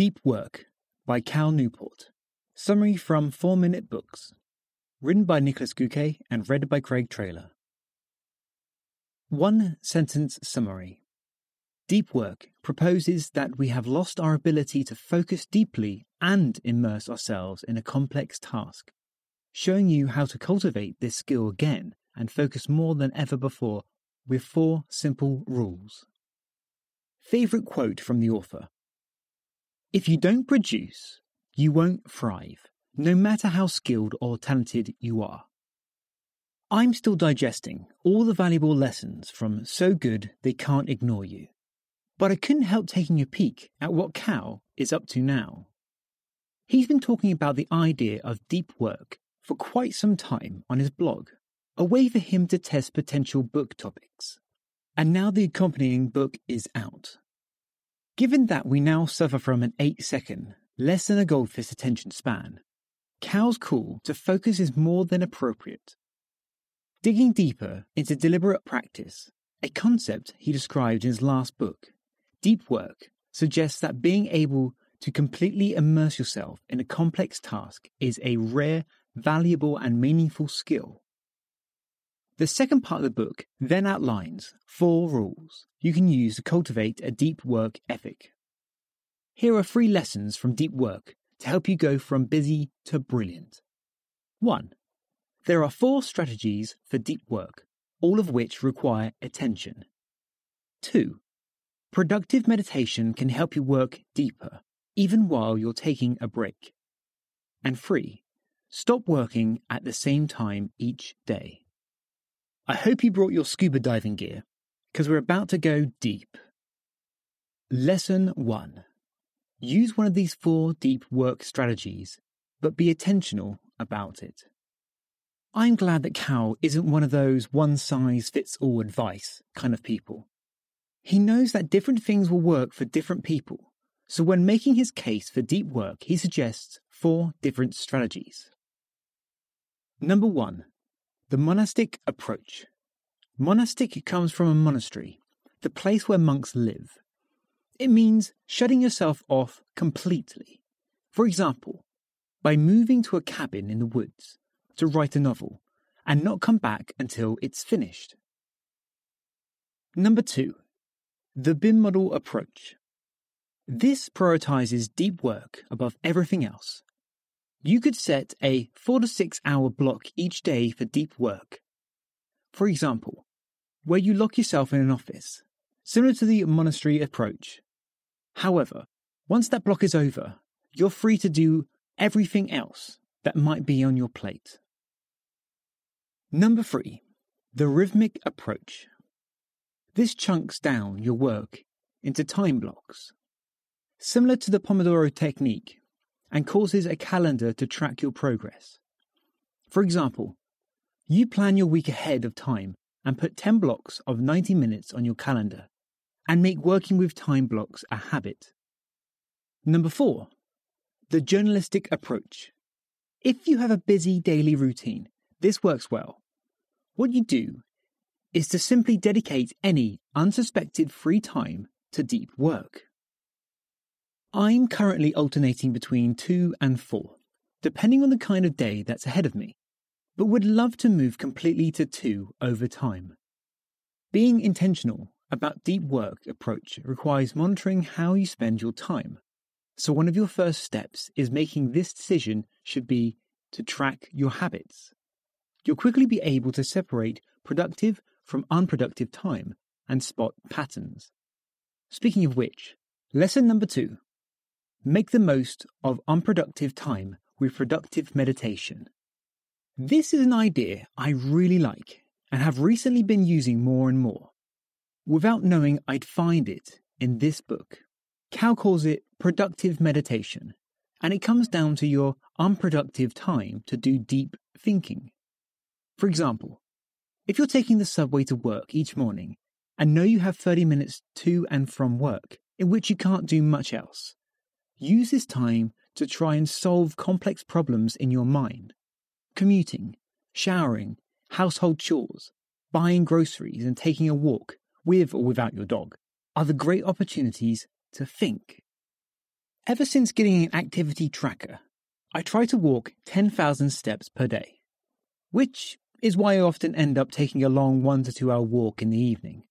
Deep Work by Cal Newport. Summary from 4 Minute Books. Written by Niklas Göke and read by Craig Trailer. One sentence summary. Deep Work proposes that we have lost our ability to focus deeply and immerse ourselves in a complex task, showing you how to cultivate this skill again and focus more than ever before with four simple rules. Favorite quote from the author If you don't produce, you won't thrive, no matter how skilled or talented you are. I'm still digesting all the valuable lessons from So Good They Can't Ignore You, but I couldn't help taking a peek at what Cal is up to now. He's been talking about the idea of deep work for quite some time on his blog, a way for him to test potential book topics. And now the accompanying book is out. Given that we now suffer from an 8 second, less than a goldfish attention span, Cal's call to focus is more than appropriate. Digging deeper into deliberate practice, a concept he described in his last book, Deep Work, suggests that being able to completely immerse yourself in a complex task is a rare, valuable, and meaningful skill. The second part of the book then outlines four rules you can use to cultivate a deep work ethic. Here are three lessons from deep work to help you go from busy to brilliant. 1. There are four strategies for deep work, all of which require attention. 2. Productive meditation can help you work deeper, even while you're taking a break. And 3. Stop working at the same time each day. I hope you brought your scuba diving gear, because we're about to go deep. Lesson 1 Use one of these four deep work strategies, but be attentional about it. I'm glad that Cal isn't one of those one size fits all advice kind of people. He knows that different things will work for different people, so when making his case for deep work, he suggests four different strategies. Number one, the monastic approach. Monastic comes from a monastery, the place where monks live. It means shutting yourself off completely. For example, by moving to a cabin in the woods to write a novel and not come back until it's finished. Number two, the bimodal approach. This prioritizes deep work above everything else you could set a four to six hour block each day for deep work. For example, where you lock yourself in an office, similar to the monastery approach. However, once that block is over, you're free to do everything else that might be on your plate. Number three, the rhythmic approach. This chunks down your work into time blocks. Similar to the Pomodoro technique, and causes a calendar to track your progress. For example, you plan your week ahead of time and put 10 blocks of 90 minutes on your calendar and make working with time blocks a habit. Number four, the journalistic approach. If you have a busy daily routine, this works well. What you do is to simply dedicate any unsuspected free time to deep work. I'm currently alternating between two and four, depending on the kind of day that's ahead of me, but would love to move completely to two over time. Being intentional about deep work approach requires monitoring how you spend your time. So one of your first steps is making this decision should be to track your habits. You'll quickly be able to separate productive from unproductive time and spot patterns. Speaking of which, lesson number two Make the most of unproductive time with productive meditation. This is an idea I really like and have recently been using more and more. Without knowing I'd find it in this book. Cal calls it productive meditation, and it comes down to your unproductive time to do deep thinking. For example, if you're taking the subway to work each morning and know you have 30 minutes to and from work in which you can't do much else, Use this time to try and solve complex problems in your mind. Commuting, showering, household chores, buying groceries, and taking a walk, with or without your dog, are the great opportunities to think. Ever since getting an activity tracker, I try to walk 10,000 steps per day, which is why I often end up taking a long one to two hour walk in the evening.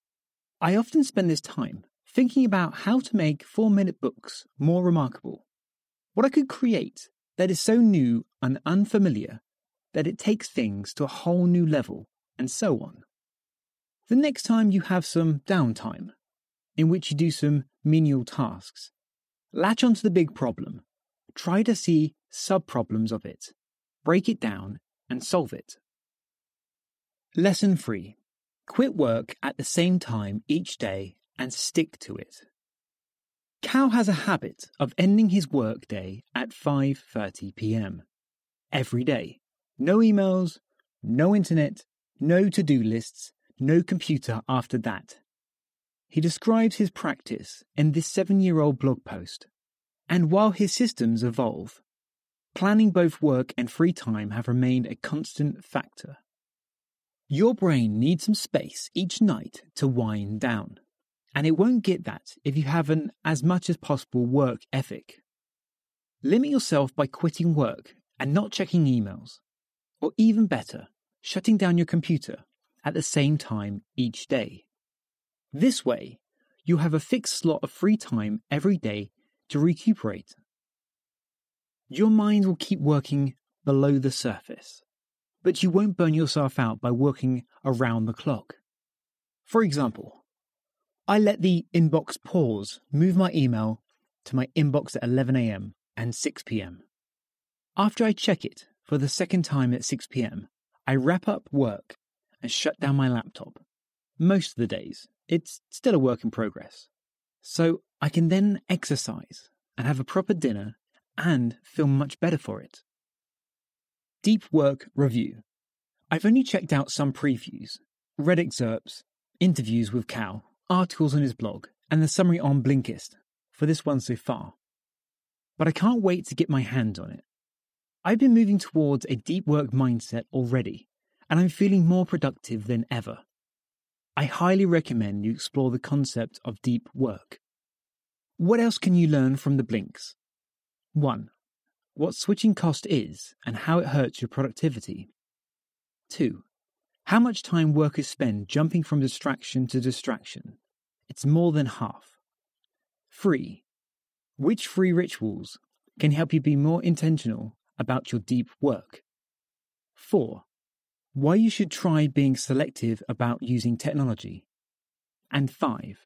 I often spend this time thinking about how to make four minute books more remarkable. What I could create that is so new and unfamiliar that it takes things to a whole new level, and so on. The next time you have some downtime, in which you do some menial tasks, latch onto the big problem, try to see sub problems of it, break it down, and solve it. Lesson 3 Quit work at the same time each day and stick to it. Cal has a habit of ending his workday at 5:30 p.m. every day. No emails, no internet, no to-do lists, no computer after that. He describes his practice in this 7-year-old blog post. And while his systems evolve, planning both work and free time have remained a constant factor. Your brain needs some space each night to wind down, and it won't get that if you have an as much as possible work ethic. Limit yourself by quitting work and not checking emails, or even better, shutting down your computer at the same time each day. This way, you have a fixed slot of free time every day to recuperate. Your mind will keep working below the surface but you won't burn yourself out by working around the clock. For example, I let the inbox pause move my email to my inbox at 11am and 6pm. After I check it for the second time at 6pm, I wrap up work and shut down my laptop. Most of the days, it's still a work in progress. So I can then exercise and have a proper dinner and feel much better for it. Deep Work Review. I've only checked out some previews, read excerpts, interviews with Cal, articles on his blog, and the summary on Blinkist for this one so far. But I can't wait to get my hands on it. I've been moving towards a deep work mindset already, and I'm feeling more productive than ever. I highly recommend you explore the concept of deep work. What else can you learn from the Blinks? 1 what switching cost is and how it hurts your productivity. 2. How much time workers spend jumping from distraction to distraction. It's more than half. 3. Which free rituals can help you be more intentional about your deep work? 4. Why you should try being selective about using technology. And 5.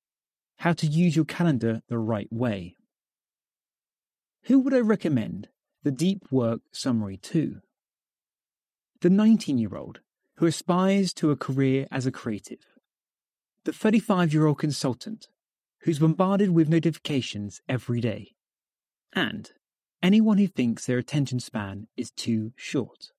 How to use your calendar the right way. Who would I recommend the deep work summary too. The 19 year old who aspires to a career as a creative. The 35 year old consultant who's bombarded with notifications every day. And anyone who thinks their attention span is too short.